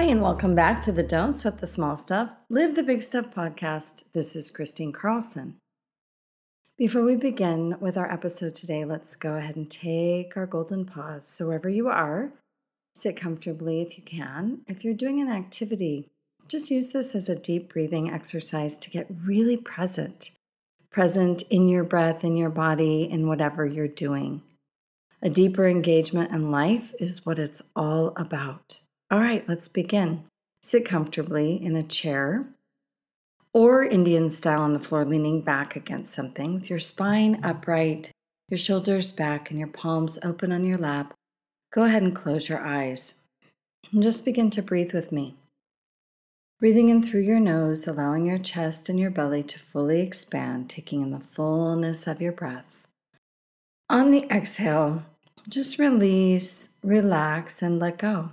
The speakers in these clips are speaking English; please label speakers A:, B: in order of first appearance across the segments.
A: Hi, and welcome back to the Don't Sweat the Small Stuff, Live the Big Stuff podcast. This is Kristine Carlson. Before we begin with our episode today, let's go ahead and take our golden pause. So, wherever you are, sit comfortably if you can. If you're doing an activity, just use this as a deep breathing exercise to get really present. Present in your breath, in your body, in whatever you're doing. A deeper engagement in life is what it's all about. All right, let's begin. Sit comfortably in a chair or Indian style on the floor, leaning back against something with your spine upright, your shoulders back, and your palms open on your lap. Go ahead and close your eyes and just begin to breathe with me. Breathing in through your nose, allowing your chest and your belly to fully expand, taking in the fullness of your breath. On the exhale, just release, relax, and let go.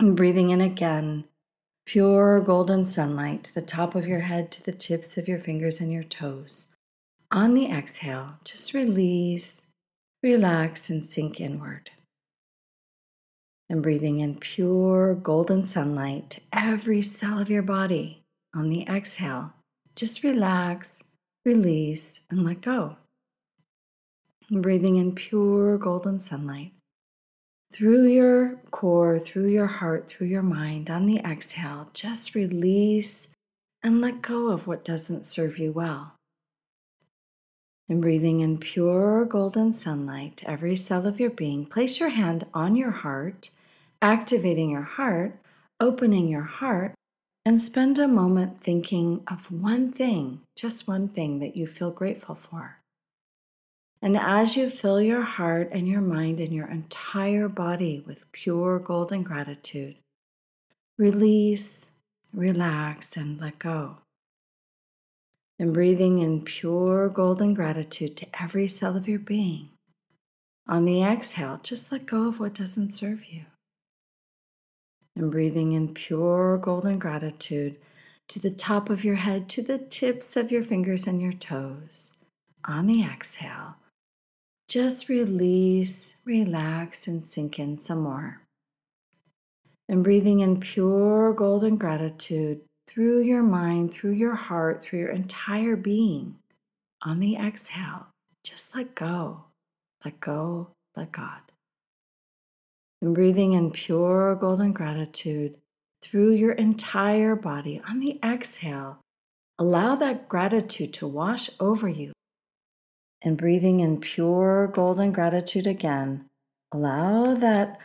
A: And breathing in again, pure golden sunlight to the top of your head, to the tips of your fingers and your toes. On the exhale, just release, relax, and sink inward. And breathing in pure golden sunlight to every cell of your body. On the exhale, just relax, release, and let go. And breathing in pure golden sunlight through your core, through your heart, through your mind. On the exhale, just release and let go of what doesn't serve you well. And breathing in pure golden sunlight every cell of your being, place your hand on your heart, activating your heart, opening your heart, and spend a moment thinking of one thing, just one thing that you feel grateful for. And as you fill your heart and your mind and your entire body with pure golden gratitude, release, relax, and let go. And breathing in pure golden gratitude to every cell of your being. On the exhale, just let go of what doesn't serve you. And breathing in pure golden gratitude to the top of your head, to the tips of your fingers and your toes. On the exhale, just release, relax, and sink in some more. And breathing in pure golden gratitude through your mind, through your heart, through your entire being. On the exhale, just let go, let go, let God. And breathing in pure golden gratitude through your entire body. On the exhale, allow that gratitude to wash over you and breathing in pure golden gratitude again, allow that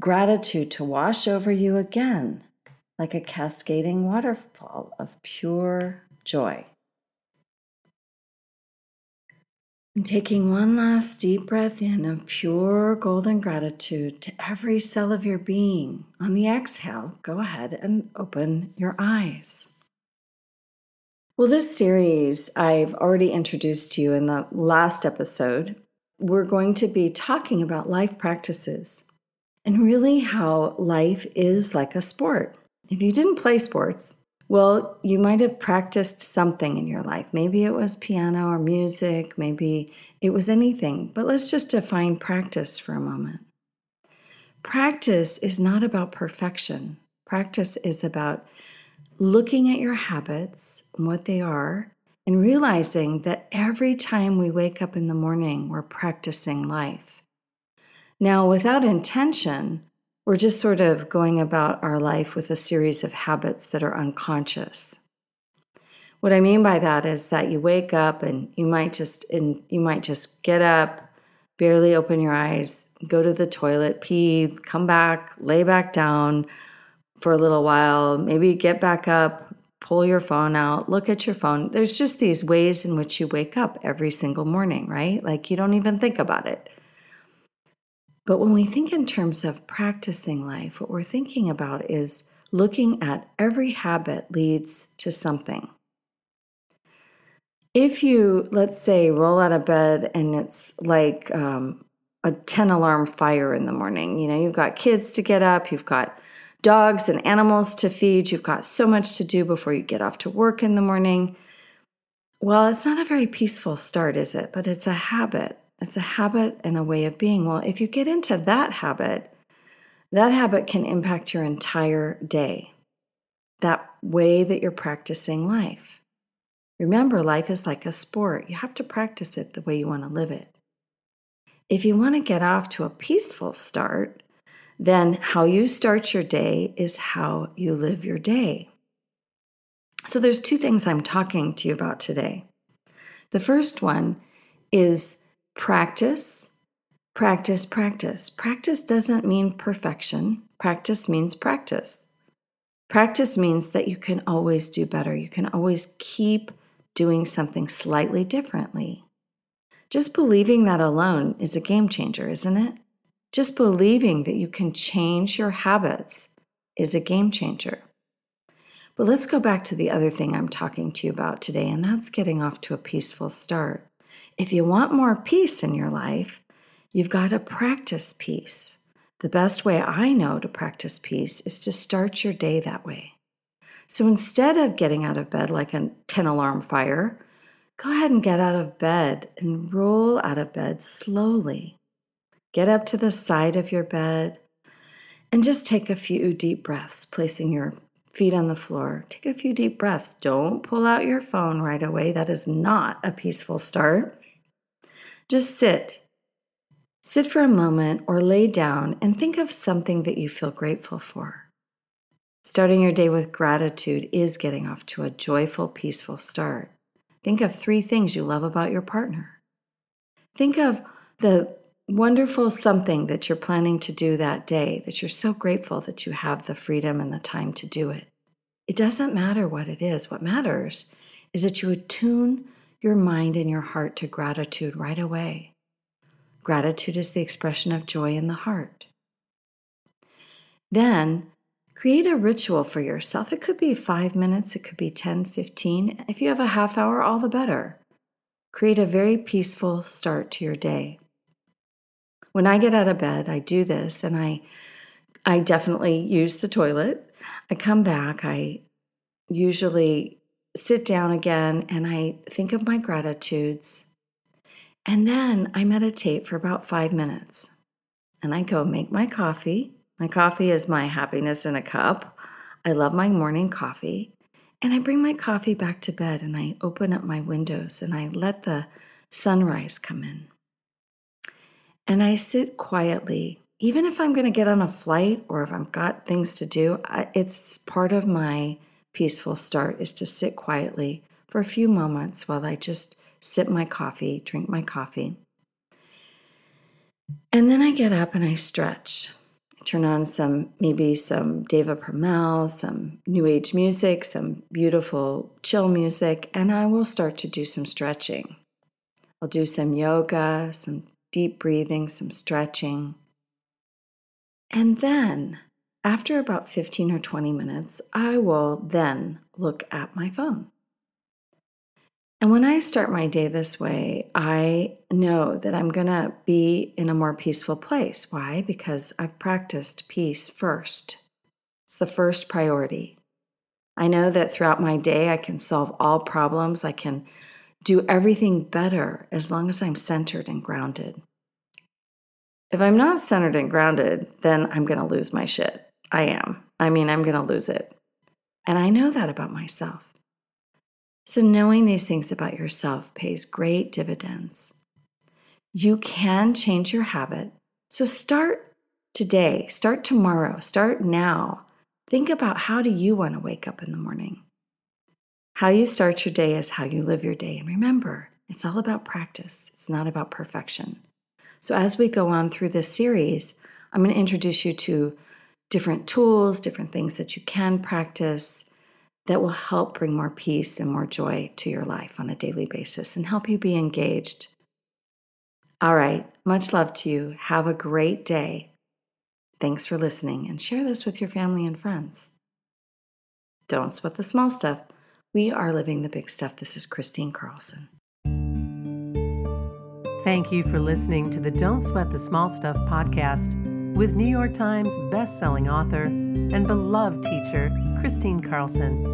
A: gratitude to wash over you again like a cascading waterfall of pure joy. And taking one last deep breath in of pure golden gratitude to every cell of your being. On the exhale, go ahead and open your eyes. Well, this series I've already introduced to you in the last episode. We're going to be talking about life practices and really how life is like a sport. If you didn't play sports, well, you might have practiced something in your life. Maybe it was piano or music, maybe it was anything. But let's just define practice for a moment. Practice is not about perfection, practice is about looking at your habits and what they are, and realizing that every time we wake up in the morning, we're practicing life. Now, without intention, we're just sort of going about our life with a series of habits that are unconscious. What I mean by that is that you wake up and you might just and you might just get up, barely open your eyes, go to the toilet, pee, come back, lay back down, for a little while, maybe get back up, pull your phone out, look at your phone. There's just these ways in which you wake up every single morning, right? Like you don't even think about it. But when we think in terms of practicing life, what we're thinking about is looking at every habit leads to something. If you, let's say, roll out of bed and it's like um, a 10 alarm fire in the morning, you know, you've got kids to get up, you've got dogs and animals to feed, you've got so much to do before you get off to work in the morning. Well, it's not a very peaceful start, is it? But it's a habit. It's a habit and a way of being. Well, if you get into that habit, that habit can impact your entire day, that way that you're practicing life. Remember, life is like a sport. You have to practice it the way you want to live it. If you want to get off to a peaceful start, then how you start your day is how you live your day. So there's two things I'm talking to you about today. The first one is practice, practice, practice. Practice doesn't mean perfection, practice means practice. Practice means that you can always do better. You can always keep doing something slightly differently. Just believing that alone is a game changer, isn't it? Just believing that you can change your habits is a game changer. But let's go back to the other thing I'm talking to you about today, and that's getting off to a peaceful start. If you want more peace in your life, you've got to practice peace. The best way I know to practice peace is to start your day that way. So instead of getting out of bed like a 10 alarm fire, go ahead and get out of bed and roll out of bed slowly. Get up to the side of your bed and just take a few deep breaths, placing your feet on the floor. Take a few deep breaths. Don't pull out your phone right away. That is not a peaceful start. Just sit. Sit for a moment or lay down and think of something that you feel grateful for. Starting your day with gratitude is getting off to a joyful, peaceful start. Think of three things you love about your partner. Think of the wonderful something that you're planning to do that day that you're so grateful that you have the freedom and the time to do it. It doesn't matter what it is. What matters is that you attune your mind and your heart to gratitude right away. Gratitude is the expression of joy in the heart. Then create a ritual for yourself. It could be five minutes, it could be 10, 15. If you have a half hour, all the better. Create a very peaceful start to your day when I get out of bed, I do this and I I definitely use the toilet. I come back, I usually sit down again and I think of my gratitudes. And then I meditate for about 5 minutes. And I go make my coffee. My coffee is my happiness in a cup. I love my morning coffee. And I bring my coffee back to bed and I open up my windows and I let the sunrise come in and I sit quietly. Even if I'm going to get on a flight or if I've got things to do, I, it's part of my peaceful start is to sit quietly for a few moments while I just sip my coffee, drink my coffee. And then I get up and I stretch. I turn on some, maybe some Deva Premal, some new age music, some beautiful chill music, and I will start to do some stretching. I'll do some yoga, some deep breathing, some stretching. And then, after about 15 or 20 minutes, I will then look at my phone. And when I start my day this way, I know that I'm going to be in a more peaceful place. Why? Because I've practiced peace first. It's the first priority. I know that throughout my day, I can solve all problems. I can do everything better as long as I'm centered and grounded. If I'm not centered and grounded, then I'm going to lose my shit. I am. I mean, I'm going to lose it. And I know that about myself. So, knowing these things about yourself pays great dividends. You can change your habit. So, start today, start tomorrow, start now. Think about how do you want to wake up in the morning? How you start your day is how you live your day. And remember, it's all about practice, it's not about perfection. So, as we go on through this series, I'm going to introduce you to different tools, different things that you can practice that will help bring more peace and more joy to your life on a daily basis and help you be engaged. All right, much love to you. Have a great day. Thanks for listening and share this with your family and friends. Don't Sweat the Small Stuff. We are living the big stuff. This is Kristine Carlson.
B: Thank you for listening to the Don't Sweat the Small Stuff podcast with New York Times best-selling author and beloved teacher Kristine Carlson.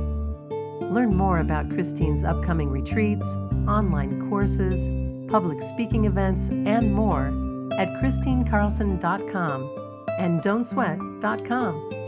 B: Learn more about Kristine's upcoming retreats, online courses, public speaking events, and more at kristinecarlson.com and don'tsweat.com.